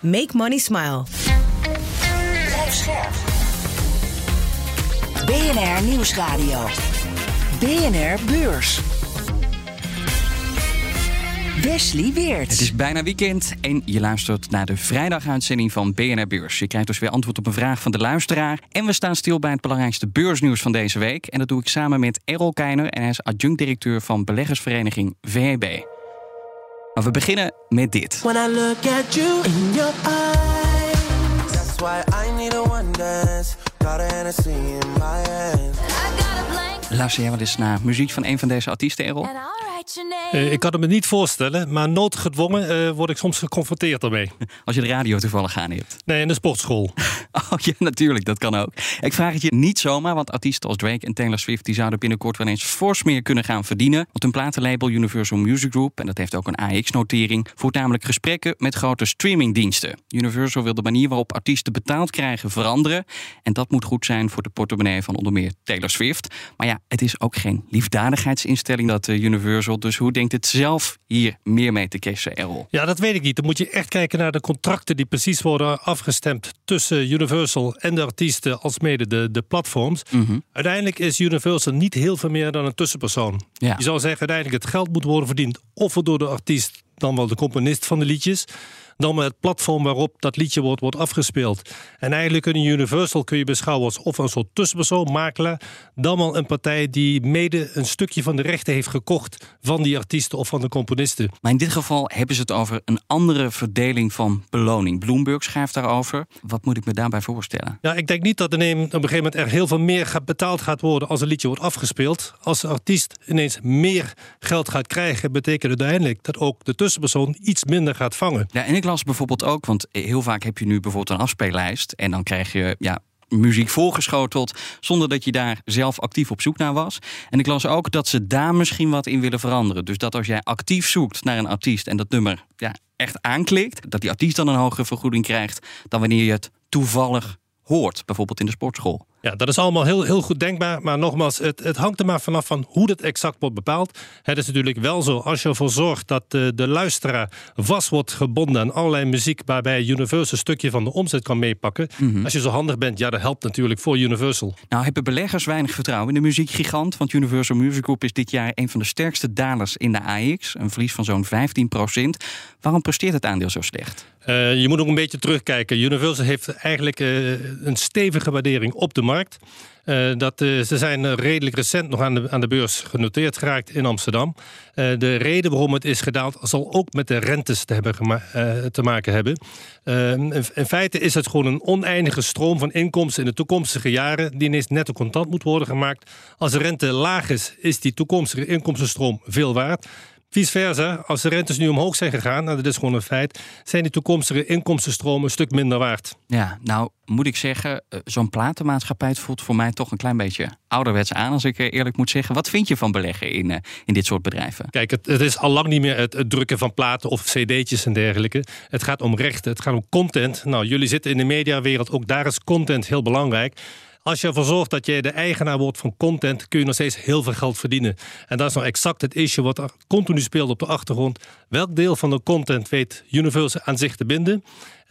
Make money smile. Blijf scherp. BNR Nieuwsradio. BNR Beurs. Wesley Weert. Het is bijna weekend en je luistert naar de vrijdaguitzending van BNR Beurs. Je krijgt dus weer antwoord op een vraag van de luisteraar. En we staan stil bij het belangrijkste beursnieuws van deze week. En dat doe ik samen met Errol Keiner en hij is adjunct-directeur van beleggersvereniging VEB. We beginnen met dit. When I look at you in your eyes, that's why I need a one dance. Got a Hennessy in my hand. Luister jij wel eens naar muziek van een van deze artiesten, Errol? Eh, ik kan het me niet voorstellen, maar noodgedwongen eh, word ik soms geconfronteerd ermee. Als je de radio toevallig aan hebt. Nee, in de sportschool. Oh ja, natuurlijk, dat kan ook. Ik vraag het je niet zomaar, want artiesten als Drake en Taylor Swift... die zouden binnenkort wel eens fors meer kunnen gaan verdienen. Want hun platenlabel Universal Music Group, en dat heeft ook een AX-notering... voert namelijk gesprekken met grote streamingdiensten. Universal wil de manier waarop artiesten betaald krijgen veranderen. En dat moet goed zijn voor de portemonnee van onder meer Taylor Swift. Maar ja, het is ook geen liefdadigheidsinstelling, dat eh, Universal. Dus hoe denkt het zelf hier meer mee te cashen, Errol? Ja, dat weet ik niet. Dan moet je echt kijken naar de contracten die precies worden afgestemd tussen Universal en de artiesten, als mede de, de platforms. Mhm. Uiteindelijk is Universal niet heel veel meer dan een tussenpersoon. Ja. Je zou zeggen, uiteindelijk het geld moet worden verdiend, ofwel door de artiest, dan wel de componist van de liedjes. Dan wel het platform waarop dat liedje wordt, wordt afgespeeld. En eigenlijk een Universal kun je beschouwen als of een soort tussenpersoon, makelaar. Dan wel een partij die mede een stukje van de rechten heeft gekocht van die artiesten of van de componisten. Maar in dit geval hebben ze het over een andere verdeling van beloning. Bloomberg schrijft daarover. Wat moet ik me daarbij voorstellen? Ja, ik denk niet dat er op een gegeven moment er heel veel meer betaald gaat worden als een liedje wordt afgespeeld. Als de artiest ineens meer geld gaat krijgen, betekent het uiteindelijk dat ook de tussenpersoon iets minder gaat vangen. Ja, en ik las bijvoorbeeld ook, want heel vaak heb je nu bijvoorbeeld een afspeellijst en dan krijg je ja, muziek voorgeschoteld zonder dat je daar zelf actief op zoek naar was. En ik las ook dat ze daar misschien wat in willen veranderen. Dus dat als jij actief zoekt naar een artiest en dat nummer ja, echt aanklikt, dat die artiest dan een hogere vergoeding krijgt dan wanneer je het toevallig hoort, bijvoorbeeld in de sportschool. Ja, dat is allemaal heel, heel goed denkbaar. Maar nogmaals, het, het hangt er maar vanaf van hoe dat exact wordt bepaald. Het is natuurlijk wel zo, als je ervoor zorgt dat de, de luisteraar vast wordt gebonden aan allerlei muziek, waarbij Universal een stukje van de omzet kan meepakken. Als je zo handig bent, ja, dat helpt natuurlijk voor Universal. Nou hebben beleggers weinig vertrouwen in de muziekgigant, want Universal Music Group is dit jaar een van de sterkste dalers in de AX, een verlies van zo'n 15% Waarom presteert het aandeel zo slecht? Eh, je moet ook een beetje terugkijken. Universal heeft eigenlijk eh, een stevige waardering op de markt. Eh, dat, eh, ze zijn eh, redelijk recent nog aan de, aan de beurs genoteerd geraakt in Amsterdam. De reden waarom het is gedaald zal ook met de rentes te, hebben te maken hebben. Eh, in, in feite is het gewoon een oneindige stroom van inkomsten in de toekomstige jaren... die ineens netto contant moet worden gemaakt. Als de rente laag is, is die toekomstige inkomstenstroom veel waard... Vice versa, als de rentes nu omhoog zijn gegaan, nou, dat is gewoon een feit, zijn die toekomstige inkomstenstromen een stuk minder waard. Ja, nou moet ik zeggen, eh, zo'n platenmaatschappij voelt voor mij toch een klein beetje ouderwets aan, als ik eh, eerlijk moet zeggen. Wat vind je van beleggen in, eh, in dit soort bedrijven? Kijk, het, het is al lang niet meer het, het drukken van platen of cd'tjes en dergelijke. Het gaat om rechten, het gaat om content. Nou, jullie zitten in de mediawereld, ook daar is content heel belangrijk. Als je ervoor zorgt dat je de eigenaar wordt van content, kun je nog steeds heel veel geld verdienen. En dat is nou exact het issue wat er continu speelt op de achtergrond. Welk deel van de content weet Universal aan zich te binden? En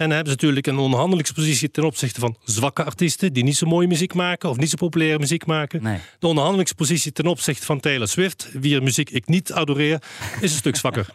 dan hebben ze natuurlijk een onderhandelingspositie ten opzichte van zwakke artiesten die niet zo mooie muziek maken of niet zo populaire muziek maken. Nee. De onderhandelingspositie ten opzichte van Taylor Swift, wier muziek ik niet adoreer, is een stuk zwakker.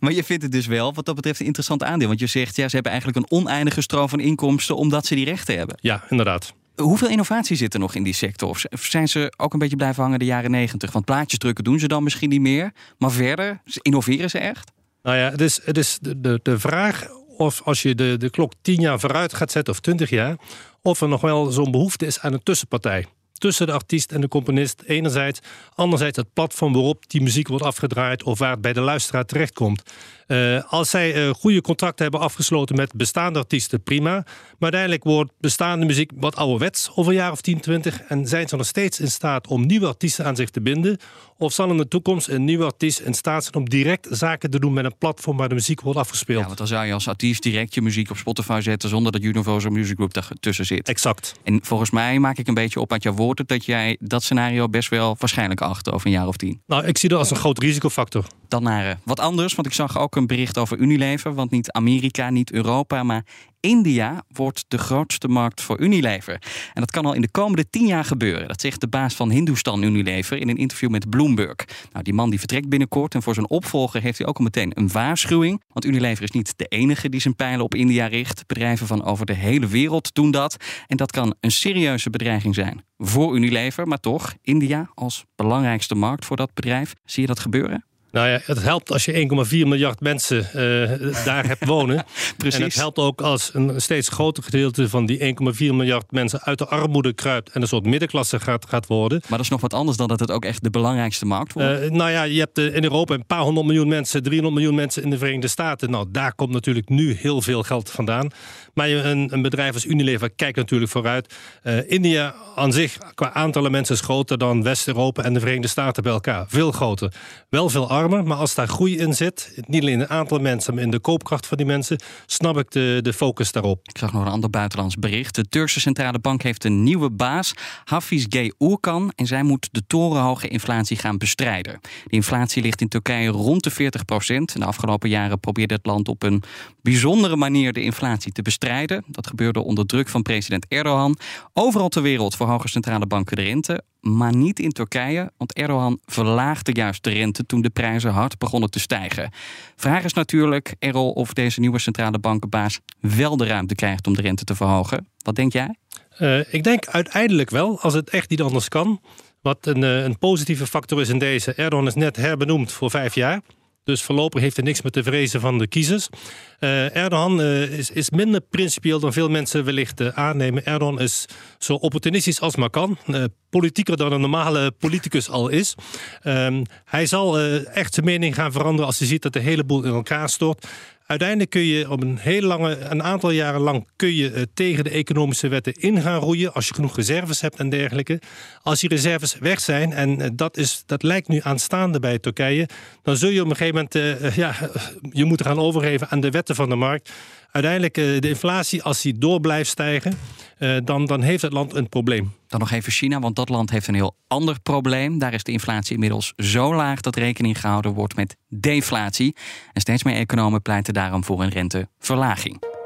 Maar je vindt het dus wel, wat dat betreft, een interessant aandeel. Want je zegt, ja, ze hebben eigenlijk een oneindige stroom van inkomsten omdat ze die rechten hebben. Ja, inderdaad. Hoeveel innovatie zit er nog in die sector? Of zijn ze ook een beetje blijven hangen de jaren negentig? Want plaatjes drukken doen ze dan misschien niet meer. Maar verder, innoveren ze echt? Nou ja, het is, het is de, de, de vraag of als je de, de klok 10 jaar vooruit gaat zetten of 20 jaar, of er nog wel zo'n behoefte is aan een tussenpartij. Tussen de artiest en de componist enerzijds. Anderzijds het platform waarop die muziek wordt afgedraaid of waar het bij de luisteraar terechtkomt. Uh, als zij uh, goede contracten hebben afgesloten met bestaande artiesten, prima. Maar uiteindelijk wordt bestaande muziek wat ouderwets over een jaar of 10, 20. En zijn ze nog steeds in staat om nieuwe artiesten aan zich te binden? Of zal in de toekomst een nieuwe artiest in staat zijn om direct zaken te doen met een platform waar de muziek wordt afgespeeld? Ja, want dan zou je als artiest direct je muziek op Spotify zetten zonder dat Universal Music Group tussen zit. Exact. En volgens mij maak ik een beetje op uit jouw woorden dat jij dat scenario best wel waarschijnlijk acht over een jaar of tien. Nou, ik zie dat als een groot risicofactor. Dan naar uh, wat anders, want ik zag ook een bericht over Unilever. Want niet Amerika, niet Europa, maar India wordt de grootste markt voor Unilever. En dat kan al in de komende tien jaar gebeuren. Dat zegt de baas van Hindustan Unilever in een interview met Bloomberg. Nou, die man die vertrekt binnenkort en voor zijn opvolger heeft hij ook al meteen een waarschuwing. Want Unilever is niet de enige die zijn pijlen op India richt. Bedrijven van over de hele wereld doen dat. En dat kan een serieuze bedreiging zijn voor Unilever. Maar toch, India als belangrijkste markt voor dat bedrijf. Zie je dat gebeuren? Nou ja, het helpt als je 1,4 miljard mensen uh, daar hebt wonen. Precies. En het helpt ook als een steeds groter gedeelte van die 1,4 miljard mensen uit de armoede kruipt en een soort middenklasse gaat, gaat worden. Maar dat is nog wat anders dan dat het ook echt de belangrijkste markt wordt. Uh, nou ja, je hebt in Europa een paar honderd miljoen mensen, 300 miljoen mensen in de Verenigde Staten. Nou, daar komt natuurlijk nu heel veel geld vandaan. Maar een, een bedrijf als Unilever kijkt natuurlijk vooruit. Uh, India aan zich, qua aantallen mensen, is groter dan West-Europa en de Verenigde Staten bij elkaar. Veel groter. Wel veel maar als daar groei in zit, niet alleen in aantal mensen, maar in de koopkracht van die mensen, snap ik de, de focus daarop. Ik zag nog een ander buitenlands bericht. De Turkse Centrale Bank heeft een nieuwe baas, Hafiz G. Urkan, en zij moet de torenhoge inflatie gaan bestrijden. De inflatie ligt in Turkije rond de 40 procent. De afgelopen jaren probeerde het land op een bijzondere manier de inflatie te bestrijden. Dat gebeurde onder druk van president Erdogan. Overal ter wereld verhogen centrale banken de rente maar niet in Turkije, want Erdogan verlaagde juist de rente toen de prijzen hard begonnen te stijgen. Vraag is natuurlijk, Errol, of deze nieuwe centrale bankenbaas wel de ruimte krijgt om de rente te verhogen. Wat denk jij? Uh, ik denk uiteindelijk wel, als het echt niet anders kan. Wat een, uh, een positieve factor is in deze. Erdogan is net herbenoemd voor vijf jaar. Dus voorlopig heeft hij niks meer te vrezen van de kiezers. Uh, Erdogan uh, is, is, minder principieel dan veel mensen wellicht uh, aannemen. Erdogan is zo opportunistisch als maar kan. politieker dan een normale politicus al is. Ehm, hij zal echt zijn mening gaan veranderen als hij ziet dat de hele boel in elkaar stort. Uiteindelijk kun je op een heel lange, een aantal jaren lang kun je uh, tegen de economische wetten in gaan roeien. Als je genoeg reserves hebt en dergelijke. Als die reserves weg zijn, en uh, dat, is, dat lijkt nu aanstaande bij Turkije. Dan zul je op een gegeven moment uh, ja, je moeten gaan overgeven aan de wetten van de markt. Uiteindelijk, de inflatie, als die door blijft stijgen, dan, dan heeft het land een probleem. Dan nog even China, want dat land heeft een heel ander probleem. Daar is de inflatie inmiddels zo laag dat rekening gehouden wordt met deflatie. En steeds meer economen pleiten daarom voor een renteverlaging.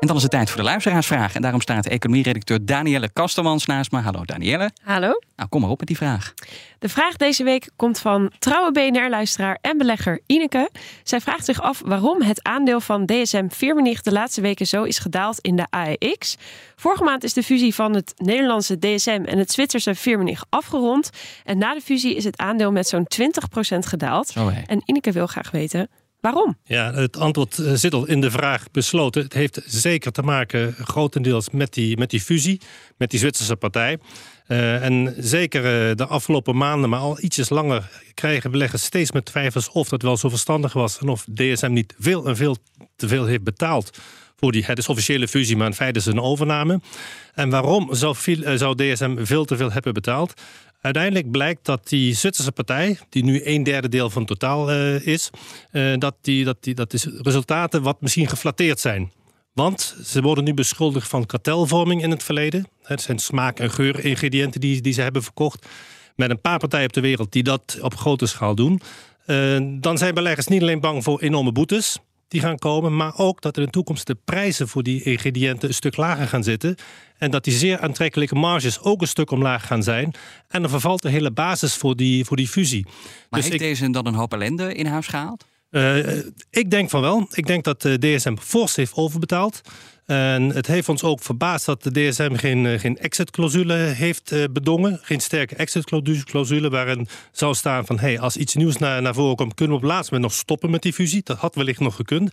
En dan is het tijd voor de luisteraarsvraag. En daarom staat economieredacteur Danielle Kastermans naast me. Hallo Danielle. Hallo. Nou, kom maar op met die vraag. De vraag deze week komt van trouwe BNR-luisteraar en belegger Ineke. Zij vraagt zich af waarom het aandeel van DSM Firmenich de laatste weken zo is gedaald in de AEX. Vorige maand is de fusie van het Nederlandse DSM en het Zwitserse Firmenich afgerond. En na de fusie is het aandeel met zo'n 20% gedaald. En Ineke wil graag weten Waarom? Ja, het antwoord eh, zit al in de vraag besloten. Het heeft zeker te maken grotendeels met die, met die fusie, met die Zwitserse partij. Uh, en zeker uh, de afgelopen maanden, maar al ietsjes langer, krijgen beleggers steeds meer twijfels of dat wel zo verstandig was en of DSM niet veel en veel te veel heeft betaald voor die, het is officiële fusie, maar in feite is een overname. En waarom zou, zou DSM veel te veel hebben betaald? Uiteindelijk blijkt dat die Zwitserse partij, die nu een derde deel van totaal uh, is, uh, dat, die, dat, die, dat is resultaten wat misschien geflatteerd zijn. Want ze worden nu beschuldigd van kartelvorming in het verleden. Het zijn smaak- en geuringrediënten die, die ze hebben verkocht. Met een paar partijen op de wereld die dat op grote schaal doen. Uh, dan zijn beleggers niet alleen bang voor enorme boetes die gaan komen, maar ook dat in de toekomst de prijzen voor die ingrediënten een stuk lager gaan zitten. En dat die zeer aantrekkelijke marges ook een stuk omlaag gaan zijn. En dan vervalt de hele basis voor die, voor die fusie. Maar dus heeft ik, deze dan een hoop ellende in huis gehaald? Uh, ik denk van wel. Ik denk dat de DSM fors heeft overbetaald. En het heeft ons ook verbaasd dat de DSM geen, eh, geen exit-clausule heeft uh, bedongen. Geen sterke exit-clausule waarin zou staan van... Hey, als iets nieuws naar, naar voren komt, kunnen we op het laatste moment nog stoppen met die fusie. Dat had wellicht nog gekund.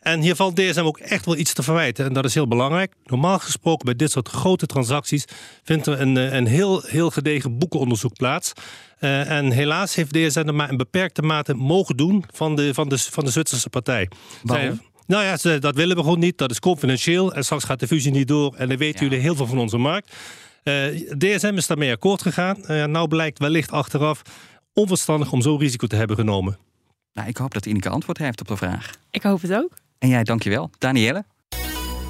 En hier valt DSM ook echt wel iets te verwijten. En dat is heel belangrijk. Normaal gesproken bij dit soort grote transacties vindt er een, een heel, heel gedegen boekenonderzoek plaats. Uh, en helaas heeft DSM er maar in beperkte mate mogen doen van de, van de, van de Zwitserse partij. Waarom? Nou ja, ze, dat willen we gewoon niet. Dat is confidentieel. En straks gaat de fusie niet door. En dan weten jullie heel veel van onze markt. Uh, DSM is daarmee akkoord gegaan. Uh, nou blijkt wellicht achteraf onverstandig om zo'n risico te hebben genomen. Nou, ik hoop dat Ineke antwoord heeft op de vraag. Ik hoop het ook. En jij, dankjewel. Danielle?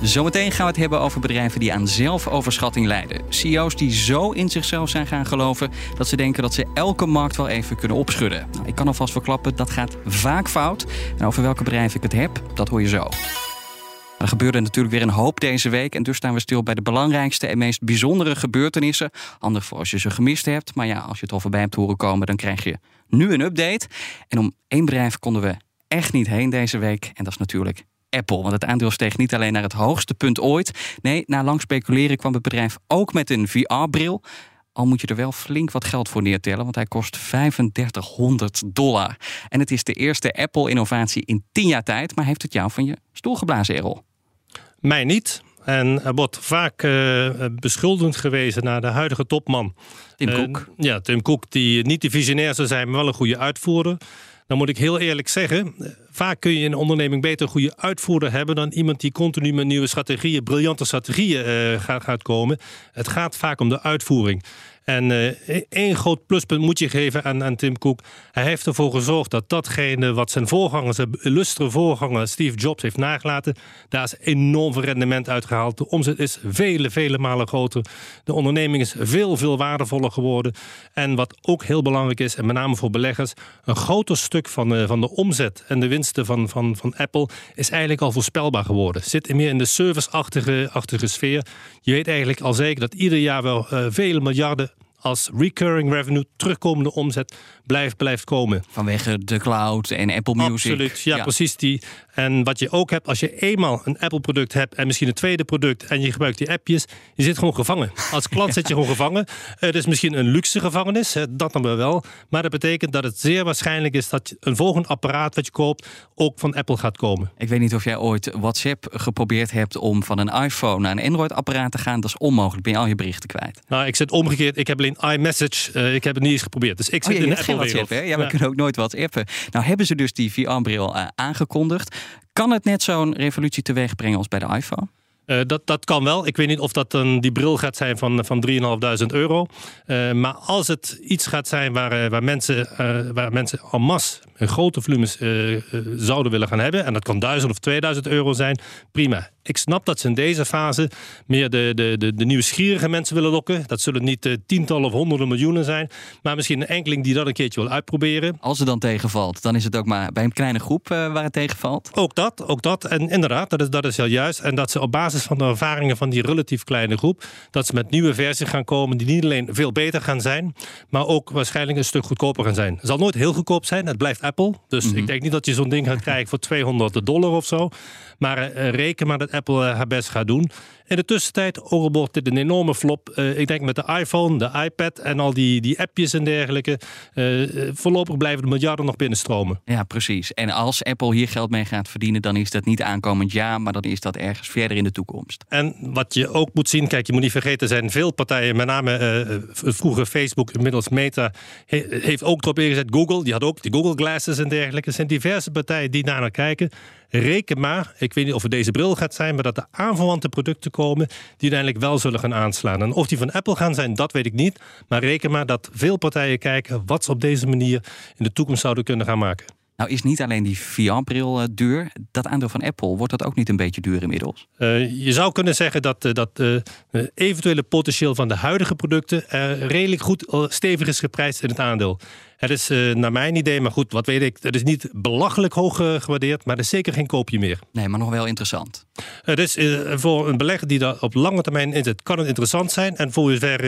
Zometeen gaan we het hebben over bedrijven die aan zelfoverschatting lijden. CEO's die zo in zichzelf zijn gaan geloven dat ze denken dat ze elke markt wel even kunnen opschudden. Nou, ik kan alvast verklappen, dat gaat vaak fout. En over welke bedrijven ik het heb, dat hoor je zo. Er gebeurde natuurlijk weer een hoop deze week. En dus staan we stil bij de belangrijkste en meest bijzondere gebeurtenissen. Handig voor als je ze gemist hebt. Maar ja, als je het al voorbij hebt horen komen, dan krijg je nu een update. En om één bedrijf konden we echt niet heen deze week. En dat is natuurlijk Apple. Want het aandeel steeg niet alleen naar het hoogste punt ooit. Nee, na lang speculeren kwam het bedrijf ook met een VR-bril. Al moet je er wel flink wat geld voor neertellen, want hij kost 3500 dollar. En het is de eerste Apple-innovatie in 10 jaar tijd. Maar heeft het jou van je stoel geblazen, Errol? Mij niet. En er wordt vaak uh, beschuldigd gewezen naar de huidige topman. Tim uh, Cook. Ja, Tim Cook, die niet de visionair zou zijn, maar wel een goede uitvoerder. Dan moet ik heel eerlijk zeggen, vaak kun je in een onderneming beter een goede uitvoerder hebben dan iemand die continu met nieuwe strategieën, briljante strategieën uh, gaat, gaat komen. Het gaat vaak om de uitvoering. En uh, één groot pluspunt moet je geven aan, aan, Tim Cook. Hij heeft ervoor gezorgd dat datgene wat zijn voorganger, zijn illustre voorganger Steve Jobs heeft nagelaten, daar is enorm veel rendement uitgehaald. De omzet is vele, vele malen groter. De onderneming is veel, veel waardevoller geworden. En wat ook heel belangrijk is, en met name voor beleggers, een groter stuk van, uh, van de omzet en de winsten van, van, van Apple is eigenlijk al voorspelbaar geworden. Zit meer in de serviceachtige sfeer. Je weet eigenlijk al zeker dat ieder jaar wel uh, vele miljarden als recurring revenue, terugkomende omzet, blijft, blijft komen. Vanwege de cloud en Apple Music. Absoluut, ja, precies die. En wat je ook hebt, als je eenmaal een Apple-product hebt en misschien een tweede product en je gebruikt die appjes, je zit gewoon gevangen. Als klant zit je gewoon gevangen. Het is misschien een luxe gevangenis, dat dan wel. Maar dat betekent dat het zeer waarschijnlijk is dat een volgend apparaat wat je koopt ook van Apple gaat komen. Ik weet niet of jij ooit WhatsApp geprobeerd hebt om van een iPhone naar een Android-apparaat te gaan. Dat is onmogelijk. Ben je al je berichten kwijt? Nou, ik zit omgekeerd. Ik heb alleen iMessage. Uh, ik heb het niet eens geprobeerd. Dus ik zit oh, in de? Ja, we ja. kunnen ook nooit WhatsAppen. Nou hebben ze dus die VR-bril uh, aangekondigd. Kan het net zo'n revolutie teweeg brengen als bij de iPhone? Uh, dat, dat kan wel. Ik weet niet of dat een, die bril gaat zijn van, van 3.500 euro. Uh, maar als het iets gaat zijn waar, uh, waar mensen, waar mensen en masse grote volumes zouden willen gaan hebben... en dat kan 1000 of 2000 euro zijn, prima. Ik snap dat ze in deze fase meer de, de, de, de nieuwsgierige mensen willen lokken. Dat zullen niet uh, tientallen of honderden miljoenen zijn. Maar misschien een enkeling die dat een keertje wil uitproberen. Als het dan tegenvalt, dan is het ook maar bij een kleine groep uh, waar het tegenvalt. Ook dat, ook dat. En inderdaad, dat is, dat is heel juist. En dat ze op basis van de ervaringen van die relatief kleine groep... dat ze met nieuwe versies gaan komen die niet alleen veel beter gaan zijn... maar ook waarschijnlijk een stuk goedkoper gaan zijn. Het zal nooit heel goedkoop zijn. Het blijft Apple. Dus mm -hmm. ik denk niet dat je zo'n ding gaat krijgen voor 200 dollar of zo. Maar uh, reken maar dat Apple haar best gaat doen. In de tussentijd wordt dit een enorme flop. Uh, ik denk met de iPhone, de iPad en al die, die appjes en dergelijke. Uh, voorlopig blijven de miljarden nog binnenstromen. Ja, precies. En als Apple hier geld mee gaat verdienen, dan is dat niet aankomend jaar, maar dan is dat ergens verder in de toekomst. En wat je ook moet zien, kijk, je moet niet vergeten, er zijn veel partijen, met name uh, vroeger Facebook, inmiddels Meta, he, heeft ook erop ingezet. Google, die had ook die Google Glasses en dergelijke. Er zijn diverse partijen die naar kijken. Reken maar, ik weet niet of het deze bril gaat zijn, maar dat er aanverwante producten komen die uiteindelijk wel zullen gaan aanslaan. En of die van Apple gaan zijn, dat weet ik niet. Maar reken maar dat veel partijen kijken wat ze op deze manier in de toekomst zouden kunnen gaan maken. Nou is niet alleen die VR-bril duur. Dat aandeel van Apple, wordt dat ook niet een beetje duur inmiddels? Uh, je zou kunnen zeggen dat, uh, dat eventuele potentieel van de huidige producten redelijk goed stevig is geprijsd in het aandeel. Het is uh, naar mijn idee, maar goed, wat weet ik, het is niet belachelijk hoog uh, gewaardeerd, maar er is zeker geen koopje meer. Nee, maar nog wel interessant. Het is uh, voor een belegger die daar op lange termijn in zit, kan het interessant zijn. En voor zover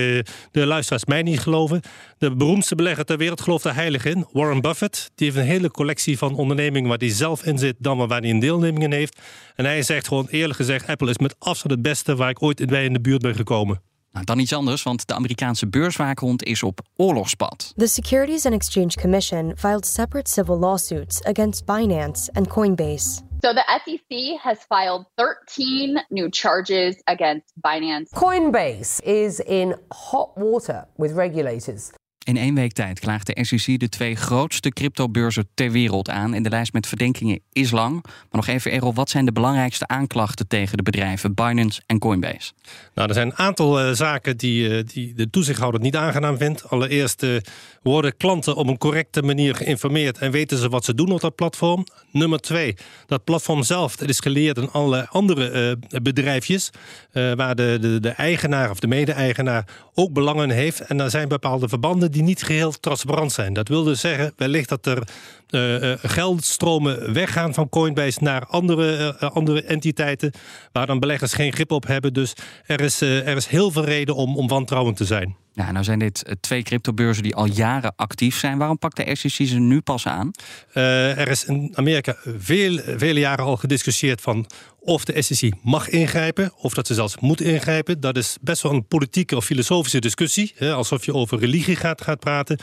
de luisteraars mij niet geloven, de beroemdste belegger ter wereld gelooft er heilig in, Warren Buffett. Die heeft een hele collectie van ondernemingen waar hij zelf in zit, dan waar hij een deelneming in heeft. En hij zegt gewoon eerlijk gezegd, Apple is met afstand het beste waar ik ooit bij in de buurt ben gekomen. Nou, dan iets anders, want de Amerikaanse beurswaakhond is op oorlogspad. The Securities and Exchange Commission filed separate civil lawsuits against Binance and Coinbase. So the SEC has filed 13 new charges against Binance. Coinbase is in hot water with regulators. In één week tijd klaagt de SEC de twee grootste cryptobeurzen ter wereld aan. En de lijst met verdenkingen is lang. Maar nog even, Errol, wat zijn de belangrijkste aanklachten tegen de bedrijven Binance en Coinbase? Nou, er zijn een aantal uh, zaken die, uh, die de toezichthouder niet aangenaam vindt. Allereerst uh, worden klanten op een correcte manier geïnformeerd en weten ze wat ze doen op dat platform. Nummer twee, dat platform zelf dat is geleerd aan alle andere bedrijfjes. waar de, de, de eigenaar of de mede-eigenaar ook belangen heeft. En daar zijn bepaalde verbanden die niet geheel transparant zijn. Dat wil dus zeggen, wellicht dat er uh, uh, geldstromen weggaan van Coinbase naar andere, uh, andere entiteiten, waar dan beleggers geen grip op hebben. Dus er is, er is heel veel reden om, om wantrouwend te zijn. Ja, nou zijn dit twee cryptobeurzen die al jaren actief zijn. Waarom pakt de SEC ze nu pas aan? er is in Amerika veel, vele jaren al gediscussieerd van of de SEC mag ingrijpen, of dat ze zelfs moet ingrijpen. Dat is best wel een politieke of filosofische discussie. Hè, alsof je over religie gaat, gaat praten.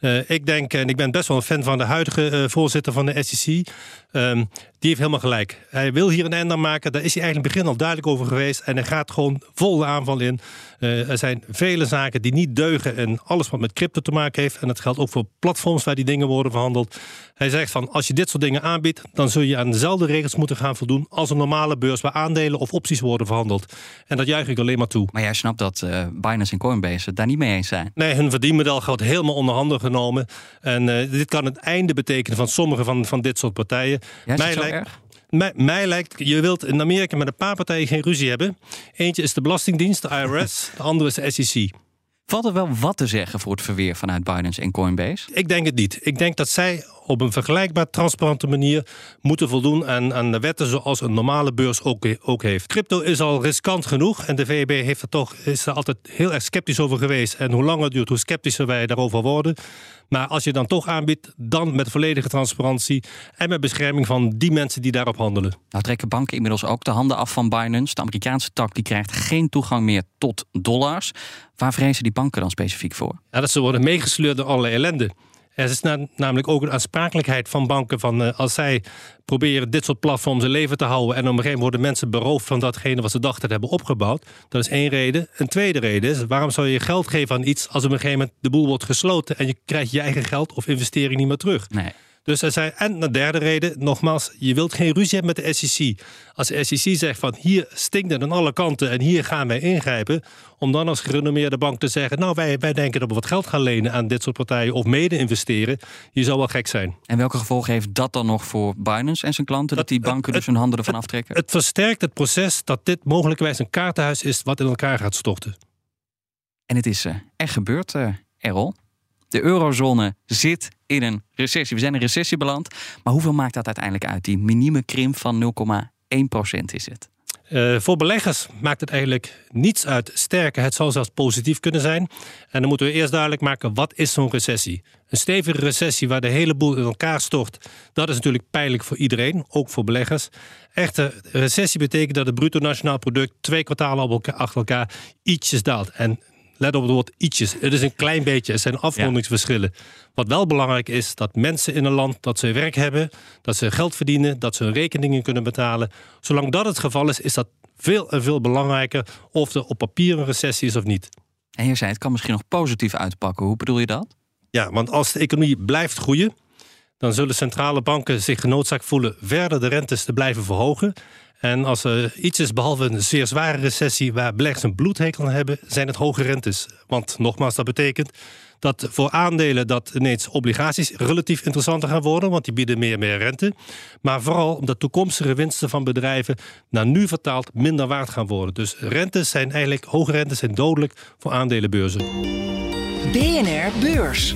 Uh, ik denk, en ik ben best wel een fan van de huidige uh, voorzitter van de SEC. Die heeft helemaal gelijk. Hij wil hier een einde aan maken. Daar is hij eigenlijk begin al duidelijk over geweest. En hij gaat gewoon vol de aanval in. Uh, er zijn vele zaken die niet deugen. En alles wat met crypto te maken heeft. En dat geldt ook voor platforms waar die dingen worden verhandeld. Hij zegt van als je dit soort dingen aanbiedt. dan zul je aan dezelfde regels moeten gaan voldoen. als een normale beurs waar aandelen of opties worden verhandeld. En dat juich ik alleen maar toe. Maar jij snapt dat uh, Binance en Coinbase het daar niet mee eens zijn. Nee, hun verdienmodel gaat helemaal onder handen genomen. En uh, dit kan het einde betekenen van sommige van, van dit soort partijen. Ja, Mij lijkt, erg? Mij, mij, lijkt, je wilt in Amerika met een paar partijen geen ruzie hebben. Eentje is de Belastingdienst, de IRS. de andere is de SEC. Valt er wel wat te zeggen voor het verweer vanuit Binance en Coinbase? Ik denk het niet. Ik denk dat zij op een vergelijkbaar transparante manier moeten voldoen aan, aan de wetten zoals een normale beurs ook, ook heeft. Crypto is al riskant genoeg en de VEB heeft er toch, is er altijd heel erg sceptisch over geweest. En hoe langer het duurt, hoe sceptischer wij daarover worden. Maar als je dan toch aanbiedt, dan met volledige transparantie en met bescherming van die mensen die daarop handelen. Nou trekken banken inmiddels ook de handen af van Binance. De Amerikaanse tak die krijgt geen toegang meer tot dollars. Waar vrezen die banken dan specifiek voor? Ja, dat ze worden meegesleurd door allerlei ellende. Er is namelijk ook een aansprakelijkheid van banken van uh, als zij proberen dit soort platforms in leven te houden en op een gegeven moment worden mensen beroofd van datgene wat ze dachten te hebben opgebouwd. Dat is één reden. Een tweede reden is waarom zou je geld geven aan iets als op een gegeven moment de boel wordt gesloten en je krijgt je eigen geld of investering niet meer terug. Nee. Dus er zijn, en de derde reden, nogmaals, je wilt geen ruzie hebben met de SEC. Als de SEC zegt van hier stinkt het aan alle kanten en hier gaan wij ingrijpen, om dan als gerenommeerde bank te zeggen, nou wij, wij denken dat we wat geld gaan lenen aan dit soort partijen of mede investeren, je zou wel gek zijn. En welke gevolgen heeft dat dan nog voor Binance en zijn klanten, dat, die banken dus hun handen ervan aftrekken? Het, het versterkt het proces dat dit mogelijkwijs een kaartenhuis is wat in elkaar gaat storten. En het is echt gebeurd, uh, Errol. De eurozone zit in een recessie. We zijn in een recessie beland. Maar hoeveel maakt dat uiteindelijk uit? Die minieme krimp van 0,1% is het. Uh, voor beleggers maakt het eigenlijk niets uit. Sterker, het zal zelfs positief kunnen zijn. En dan moeten we eerst duidelijk maken, wat is zo'n recessie? Een stevige recessie waar de hele boel in elkaar stort... dat is natuurlijk pijnlijk voor iedereen, ook voor beleggers. Echte recessie betekent dat het bruto nationaal product... twee kwartalen achter elkaar ietsjes daalt. En let op het woord ietsjes. Het is een klein beetje. Er zijn afrondingsverschillen. Wat wel belangrijk is, dat mensen in een land dat ze werk hebben, dat ze geld verdienen, dat ze hun rekeningen kunnen betalen. Zolang dat het geval is, is dat veel en veel belangrijker of er op papier een recessie is of niet. En je zei, het kan misschien nog positief uitpakken. Hoe bedoel je dat? Ja, want als de economie blijft groeien, dan zullen centrale banken zich genoodzaakt voelen verder de rentes te blijven verhogen. En als er iets is behalve een zeer zware recessie waar beleggers een bloedhekel aan hebben, zijn het hoge rentes. Want nogmaals, dat betekent dat voor aandelen dat ineens obligaties relatief interessanter gaan worden, want die bieden meer en meer rente. Maar vooral omdat toekomstige winsten van bedrijven naar nu vertaald minder waard gaan worden. Dus rentes zijn eigenlijk, hoge rentes zijn dodelijk voor aandelenbeurzen. BNR Beurs.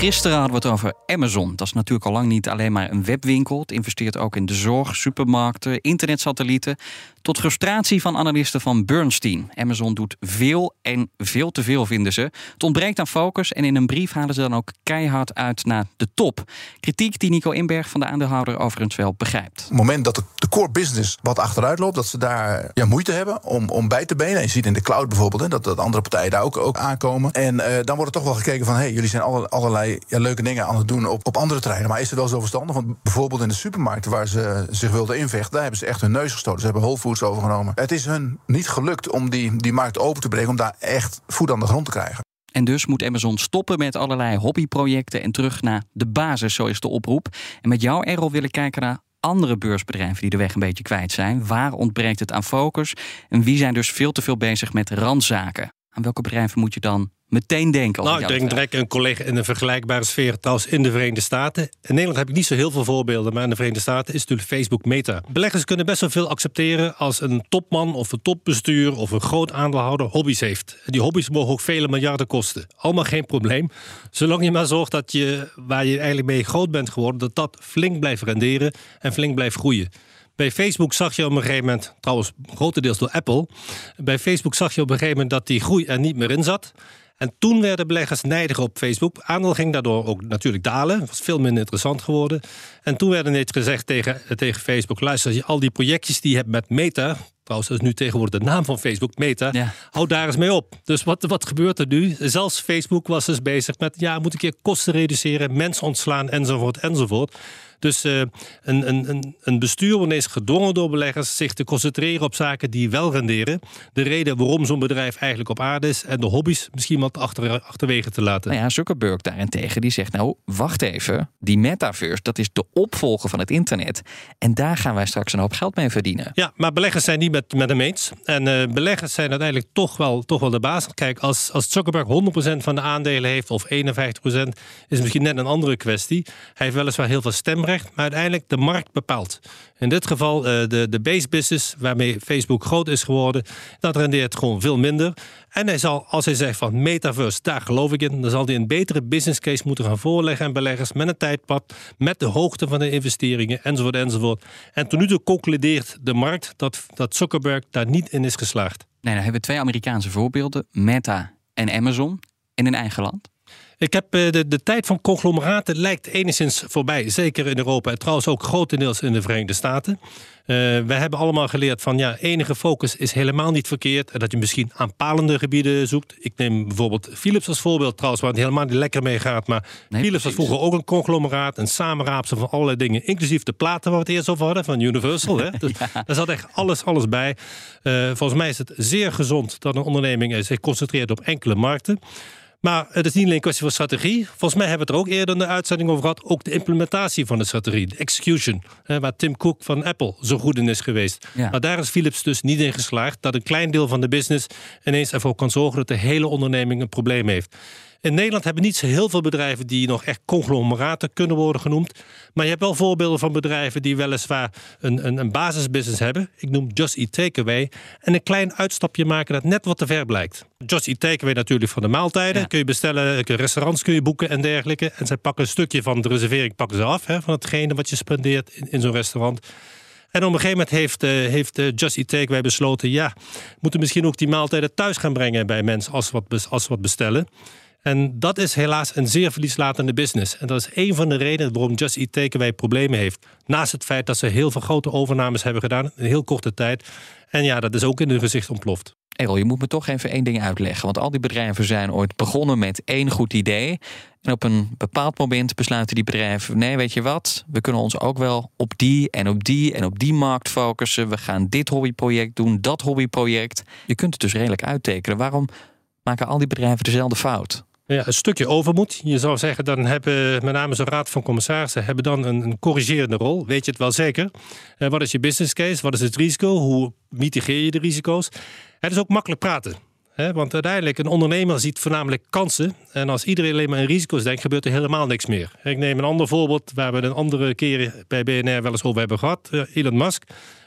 Gisteren hadden we het over Amazon. Dat is natuurlijk al lang niet alleen maar een webwinkel. Het investeert ook in de zorg, supermarkten, internetsatellieten. Tot frustratie van analisten van Bernstein. Amazon doet veel en veel te veel, vinden ze. Het ontbreekt aan focus en in een brief halen ze dan ook keihard uit naar de top. Kritiek die Nico Inberg van de aandeelhouder overigens wel begrijpt. Op het moment dat de core business wat achteruit loopt, dat ze daar ja, moeite hebben om, om bij te benen. Je ziet in de cloud bijvoorbeeld hè, dat, dat andere partijen daar ook, ook aankomen. En uh, dan wordt er toch wel gekeken van: hé, hey, jullie zijn allerlei ja, leuke dingen aan het doen op, op andere terreinen. Maar is het wel zo verstandig? Want bijvoorbeeld in de supermarkt waar ze zich wilden invechten, daar hebben ze echt hun neus gestoten. Ze hebben Whole Foods overgenomen. Het is hun niet gelukt om die, die markt open te breken, om daar echt voet aan de grond te krijgen. En dus moet Amazon stoppen met allerlei hobbyprojecten en terug naar de basis, zo is de oproep. En met jou, Errol, willen kijken naar andere beursbedrijven die de weg een beetje kwijt zijn. Waar ontbreekt het aan focus? En wie zijn dus veel te veel bezig met randzaken? Aan welke bedrijven moet je dan meteen denken? Nou, ik denk direct een collega in een vergelijkbare sfeer als in de Verenigde Staten. In Nederland heb ik niet zo heel veel voorbeelden, maar in de Verenigde Staten is natuurlijk Facebook Meta. Beleggers kunnen best wel veel accepteren als een topman of een topbestuur of een groot aandeelhouder hobby's heeft. Die hobby's mogen ook vele miljarden kosten. Allemaal geen probleem. Zolang je maar zorgt dat je waar je eigenlijk mee groot bent geworden, dat dat flink blijft renderen en flink blijft groeien. Bij Facebook zag je op een gegeven moment, trouwens grotendeels door Apple, bij Facebook zag je op een gegeven moment dat die groei er niet meer in zat. En toen werden beleggers nijdig op Facebook. Aandeel ging daardoor ook natuurlijk dalen. Het was veel minder interessant geworden. En toen werd ineens gezegd tegen, tegen Facebook... luister, al die projectjes die je hebt met Meta... trouwens, dat is nu tegenwoordig de naam van Facebook, Meta... hou daar eens mee op. Dus wat, wat gebeurt er nu? Zelfs Facebook was dus bezig met... ja, moet ik keer kosten reduceren, mensen ontslaan, enzovoort, enzovoort... Dus uh, een, een, een bestuur wordt ineens gedwongen door beleggers zich te concentreren op zaken die wel renderen. De reden waarom zo'n bedrijf eigenlijk op aarde is en de hobby's misschien wat achter, achterwege te laten. Nou ja, Zuckerberg daarentegen die zegt nou wacht even, die metaverse dat is de opvolger van het internet en daar gaan wij straks een hoop geld mee verdienen. Ja, maar beleggers zijn niet met, met hem eens en uh, beleggers zijn uiteindelijk toch wel, toch wel de baas. Kijk, als, als Zuckerberg 100% van de aandelen heeft of 51% is misschien net een andere kwestie. Hij heeft weliswaar heel veel stemrecht maar uiteindelijk de markt bepaalt. In dit geval uh, de, de base business, waarmee Facebook groot is geworden, dat rendeert gewoon veel minder. En hij zal, als hij zegt van metaverse, daar geloof ik in, dan zal hij een betere business case moeten gaan voorleggen aan beleggers met een tijdpad, met de hoogte van de investeringen, enzovoort, enzovoort. En tot nu toe concludeert de markt dat, dat Zuckerberg daar niet in is geslaagd. Nee, dan hebben we twee Amerikaanse voorbeelden, Meta en Amazon, in een eigen land. Ik heb eh, de, de tijd van conglomeraten lijkt enigszins voorbij. Zeker in Europa en trouwens ook grotendeels in de Verenigde Staten. Uh, we hebben allemaal geleerd van ja, enige focus is helemaal niet verkeerd. En dat je misschien aanpalende gebieden zoekt. Ik neem bijvoorbeeld Philips als voorbeeld trouwens, waar het helemaal niet lekker mee gaat. Maar Philips was vroeger ook een conglomeraat, een samenraapsel van allerlei dingen. Inclusief de platen waar we het eerst over hadden van Universal. Hè? Dus Daar zat echt alles, alles bij. Uh, volgens mij is het zeer gezond dat een onderneming zich concentreert op enkele markten. Maar het is niet alleen een kwestie van strategie. Volgens mij hebben we het er ook eerder in de uitzending over gehad. Ook de implementatie van de strategie, de execution. waar Tim Cook van Apple zo goed in is geweest. Maar daar is Philips dus niet in geslaagd dat een klein deel van de business ineens ervoor kan zorgen dat de hele onderneming een probleem heeft. In Nederland hebben niet zo heel veel bedrijven die nog echt conglomeraten kunnen worden genoemd. Maar je hebt wel voorbeelden van bedrijven die weliswaar een, een, een basisbusiness hebben. Ik noem Just Eat Takeaway. En een klein uitstapje maken dat net wat te ver blijkt. Just Eat Takeaway natuurlijk van de maaltijden. Kun je bestellen, restaurants kun je boeken en dergelijke. En zij pakken een stukje van de reservering pakken ze af. Hè, van hetgene wat je spendeert in, in zo'n restaurant. En op een gegeven moment heeft, uh, heeft uh, Just Eat Takeaway besloten... ja, moeten misschien ook die maaltijden thuis gaan brengen bij mensen als ze wat, als wat bestellen. En dat is helaas een zeer verlieslatende business. En dat is een van de redenen waarom Just Eat Takeaway problemen heeft. Naast het feit dat ze heel veel grote overnames hebben gedaan in heel korte tijd. En ja, dat is ook in hun gezicht ontploft. Errol, je moet me toch even één ding uitleggen. Want al die bedrijven zijn ooit begonnen met één goed idee. En op een bepaald moment besluiten die bedrijven: nee, weet je wat? We kunnen ons ook wel op die en op die en op die markt focussen. We gaan dit hobbyproject doen, dat hobbyproject. Je kunt het dus redelijk uittekenen. Waarom maken al die bedrijven dezelfde fout? Ja, een stukje overmoed. Je zou zeggen, dan hebben met name zo'n raad van commissarissen hebben dan een, corrigerende rol. Weet je het wel zeker? Uh, wat is je business case? Wat is het risico? Hoe mitigeer je de risico's? Het is ook makkelijk praten. Hè? Want uiteindelijk, een ondernemer ziet voornamelijk kansen. En als iedereen alleen maar in risico's denkt, gebeurt er helemaal niks meer. Ik neem een ander voorbeeld waar we een andere keer bij BNR wel eens over hebben gehad. Uh, Elon Musk.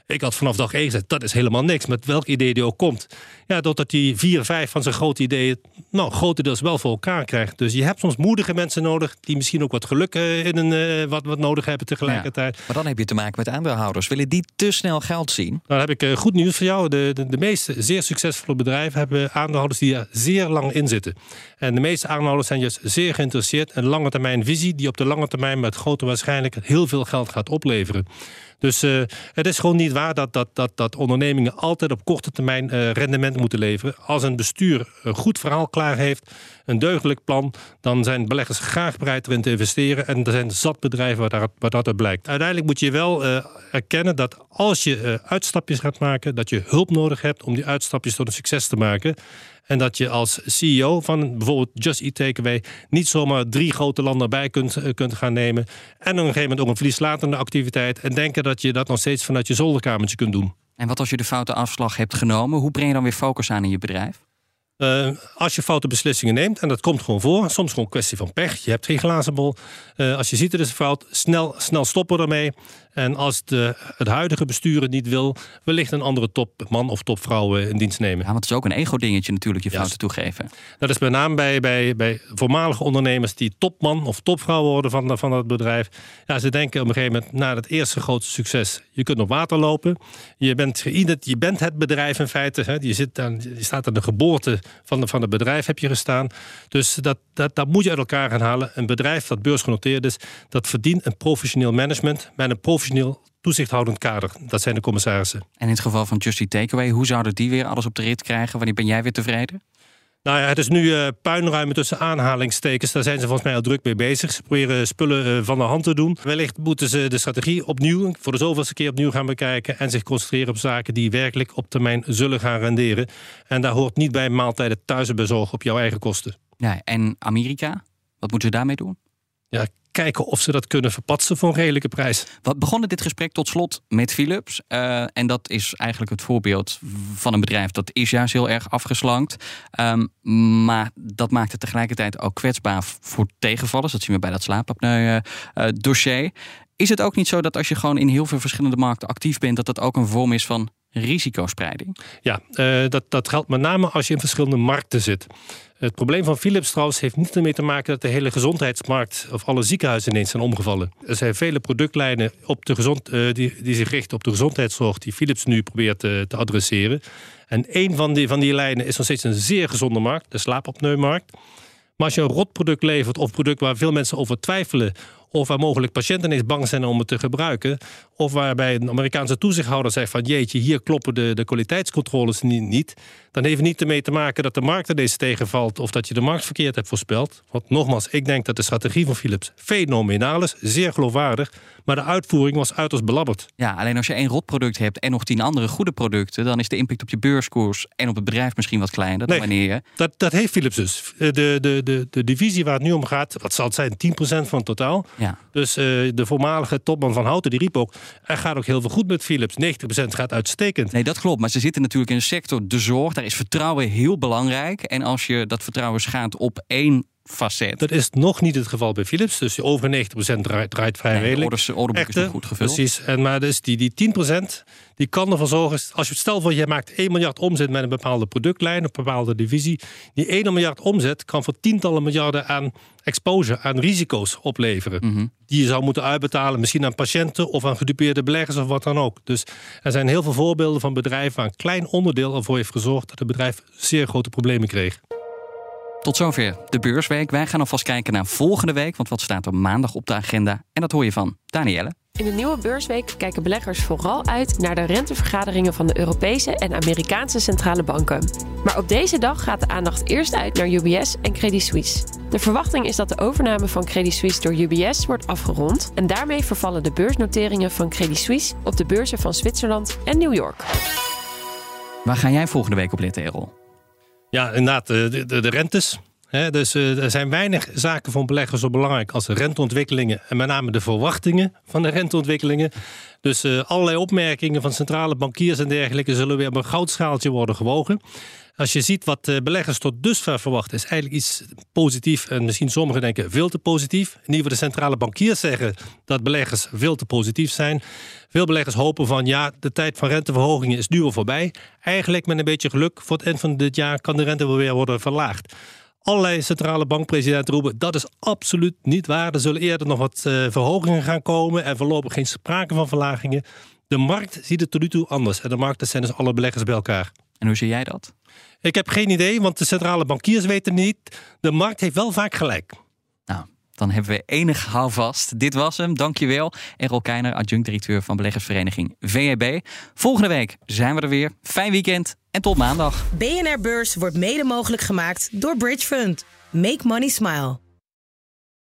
Ik had vanaf dag één gezegd, dat is helemaal niks. Met welk idee die ook komt. Ja, doordat hij vier, vijf van zijn grote ideeën... nou, grotendeels wel voor elkaar krijgt. Dus je hebt soms moedige mensen nodig... die misschien ook wat geluk uh, in een, uh, wat, wat nodig hebben tegelijkertijd. Ja, maar dan heb je te maken met aandeelhouders. Willen die te snel geld zien? Nou, dan heb ik uh, goed nieuws voor jou. De, de, de, meeste zeer succesvolle bedrijven hebben aandeelhouders... die er zeer lang in zitten. En de meeste aandeelhouders zijn juist zeer geïnteresseerd... in lange termijn visie... die op de lange termijn met grote waarschijnlijkheid... heel veel geld gaat opleveren. Dus uh, het is gewoon niet waar dat, dat, dat, dat ondernemingen altijd op korte termijn uh, rendement moeten leveren. Als een bestuur een goed verhaal klaar heeft, een deugdelijk plan, dan zijn beleggers graag bereid erin te investeren. En er zijn zat bedrijven waar dat, waar dat uit blijkt. Uiteindelijk moet je wel uh, erkennen dat als je uitstapjes gaat maken, dat je hulp nodig hebt om die uitstapjes tot een succes te maken. En dat je als CEO van bijvoorbeeld Just Eat Takeaway niet zomaar drie grote landen bij kunt, eh, kunt gaan nemen. En op een gegeven moment ook een verlieslatende activiteit. En denken dat je dat nog steeds vanuit je zolderkamertje kunt doen. En wat als je de foute afslag hebt genomen? Hoe breng je dan weer focus aan in je bedrijf? Uh, als je foute beslissingen neemt, en dat komt gewoon voor, soms gewoon een kwestie van pech. Je hebt geen glazen bol. Uh, als je ziet er is een fout, snel, snel stoppen ermee. En als de, het huidige bestuur het niet wil, wellicht een andere topman of topvrouw in dienst nemen. Ja, want het is ook een ego-dingetje natuurlijk, je fouten toegeven. Dat is met name bij, bij, bij voormalige ondernemers die topman of topvrouw worden van, van dat bedrijf. Ja, ze denken op een gegeven moment, na het eerste grote succes, je kunt op water lopen. Je bent, je bent het bedrijf in feite. Hè. Je, zit aan, je staat aan de geboorte van, de, van het bedrijf, heb je gestaan. Dus dat, dat, dat moet je uit elkaar gaan halen. Een bedrijf dat beursgenoteerd is, dat verdient een professioneel management met een professioneel professioneel toezichthoudend kader. Dat zijn de commissarissen. En in het geval van Justy Takeaway, hoe zouden die weer alles op de rit krijgen? Wanneer ben jij weer tevreden? Nou ja, het is nu uh, puinruimen tussen aanhalingstekens. Daar zijn ze volgens mij al druk mee bezig. Ze proberen spullen uh, van de hand te doen. Wellicht moeten ze de strategie opnieuw, voor de zoveelste keer opnieuw gaan bekijken. En zich concentreren op zaken die werkelijk op termijn zullen gaan renderen. En daar hoort niet bij maaltijden thuis bezorgen op jouw eigen kosten. Ja, en Amerika? Wat moeten ze daarmee doen? Ja, kijken of ze dat kunnen verpatsen voor een redelijke prijs. Wat begonnen dit gesprek tot slot met Philips. Uh, en dat is eigenlijk het voorbeeld van een bedrijf dat is juist heel erg afgeslankt. Um, maar dat maakt het tegelijkertijd ook kwetsbaar voor tegenvallers. Dat zien we bij dat slaapapneu uh, dossier. Is het ook niet zo dat als je gewoon in heel veel verschillende markten actief bent, dat dat ook een vorm is van risicospreiding? Ja, uh, dat, dat geldt met name als je in verschillende markten zit. Het probleem van Philips trouwens heeft niet ermee te maken dat de hele gezondheidsmarkt of alle ziekenhuizen ineens zijn omgevallen. Er zijn vele productlijnen op de gezond, uh, die, die zich richten op de gezondheidszorg die Philips nu probeert uh, te adresseren. En een van die, van die lijnen is nog steeds een zeer gezonde markt, de slaapapneumarkt. Maar als je een rotproduct levert of product waar veel mensen over twijfelen of waar mogelijk patiënten eens bang zijn om het te gebruiken. Of waarbij een Amerikaanse toezichthouder zegt van jeetje, hier kloppen de, de kwaliteitscontroles niet, niet. Dan heeft het niet ermee te maken dat de markt er deze tegenvalt of dat je de markt verkeerd hebt voorspeld. Want nogmaals, ik denk dat de strategie van Philips fenomenaal is, zeer geloofwaardig. Maar de uitvoering was uiterst belabberd. Ja, alleen als je één rotproduct hebt en nog tien andere goede producten, dan is de impact op je beurskoers en op het bedrijf misschien wat kleiner dan wanneer je. Dat, dat heeft Philips dus. De, de, de, de divisie waar het nu om gaat, wat zal het zijn, 10% van het totaal. Ja. Dus uh, de voormalige topman van Houten, die riep ook, er gaat ook heel veel goed met Philips. 90% gaat uitstekend. Nee, dat klopt. Maar ze zitten natuurlijk in een sector, de zorg, is vertrouwen heel belangrijk. En als je dat vertrouwen schaadt op één facet. Dat is nog niet het geval bij Philips. Dus over 90% draait, draait vrij nee, redelijk. De orderboek is nog goed gevuld. Precies. En maar dus die, die 10% die kan ervoor zorgen... Als je stel voor, je maakt 1 miljard omzet met een bepaalde productlijn... een bepaalde divisie. Die 1 miljard omzet kan voor tientallen miljarden aan exposure, aan risico's opleveren. Mhm. Die je zou moeten uitbetalen, misschien aan patiënten... of aan gedupeerde beleggers of wat dan ook. Dus er zijn heel veel voorbeelden van bedrijven... waar een klein onderdeel ervoor heeft gezorgd... dat het bedrijf zeer grote problemen kreeg. Tot zover de beursweek. Wij gaan alvast kijken naar volgende week, want wat staat er maandag op de agenda? En dat hoor je van Danielle. In de nieuwe beursweek kijken beleggers vooral uit naar de rentevergaderingen van de Europese en Amerikaanse centrale banken. Maar op deze dag gaat de aandacht eerst uit naar UBS en Credit Suisse. De verwachting is dat de overname van Credit Suisse door UBS wordt afgerond en daarmee vervallen de beursnoteringen van Credit Suisse op de beurzen van Zwitserland en New York. Waar ga jij volgende week op letten, Errol? Ja, inderdaad, de, de, de rentes. dus uh, er zijn weinig zaken voor beleggers zo belangrijk als de renteontwikkelingen en met name de verwachtingen van de renteontwikkelingen. Dus uh, allerlei opmerkingen van centrale bankiers en dergelijke zullen weer op een goudschaaltje worden gewogen. Als je ziet wat uh, beleggers tot dusver verwachten, is eigenlijk iets positief. En misschien sommigen denken veel te positief. In ieder geval de centrale bankiers zeggen dat beleggers veel te positief zijn. Veel beleggers hopen van ja, de tijd van renteverhogingen is nu al voorbij. Eigenlijk met een beetje geluk voor het eind van dit jaar kan de rente wel weer worden verlaagd. Allerlei centrale bankpresidenten roepen dat is absoluut niet waar. Er zullen eerder nog wat uh, verhogingen gaan komen en voorlopig geen sprake van verlagingen. De markt ziet het tot nu toe anders. En de markten zijn dus alle beleggers bij elkaar. En hoe zie jij dat? Ik heb geen idee, want de centrale bankiers weten niet. De markt heeft wel vaak gelijk. Nou, dan hebben we enig houvast. Dit was hem, dankjewel. Errol Keiner, adjunct-directeur van beleggersvereniging VEB. Volgende week zijn we er weer. Fijn weekend en tot maandag. BNR Beurs wordt mede mogelijk gemaakt door Bridge Fund. Make money smile.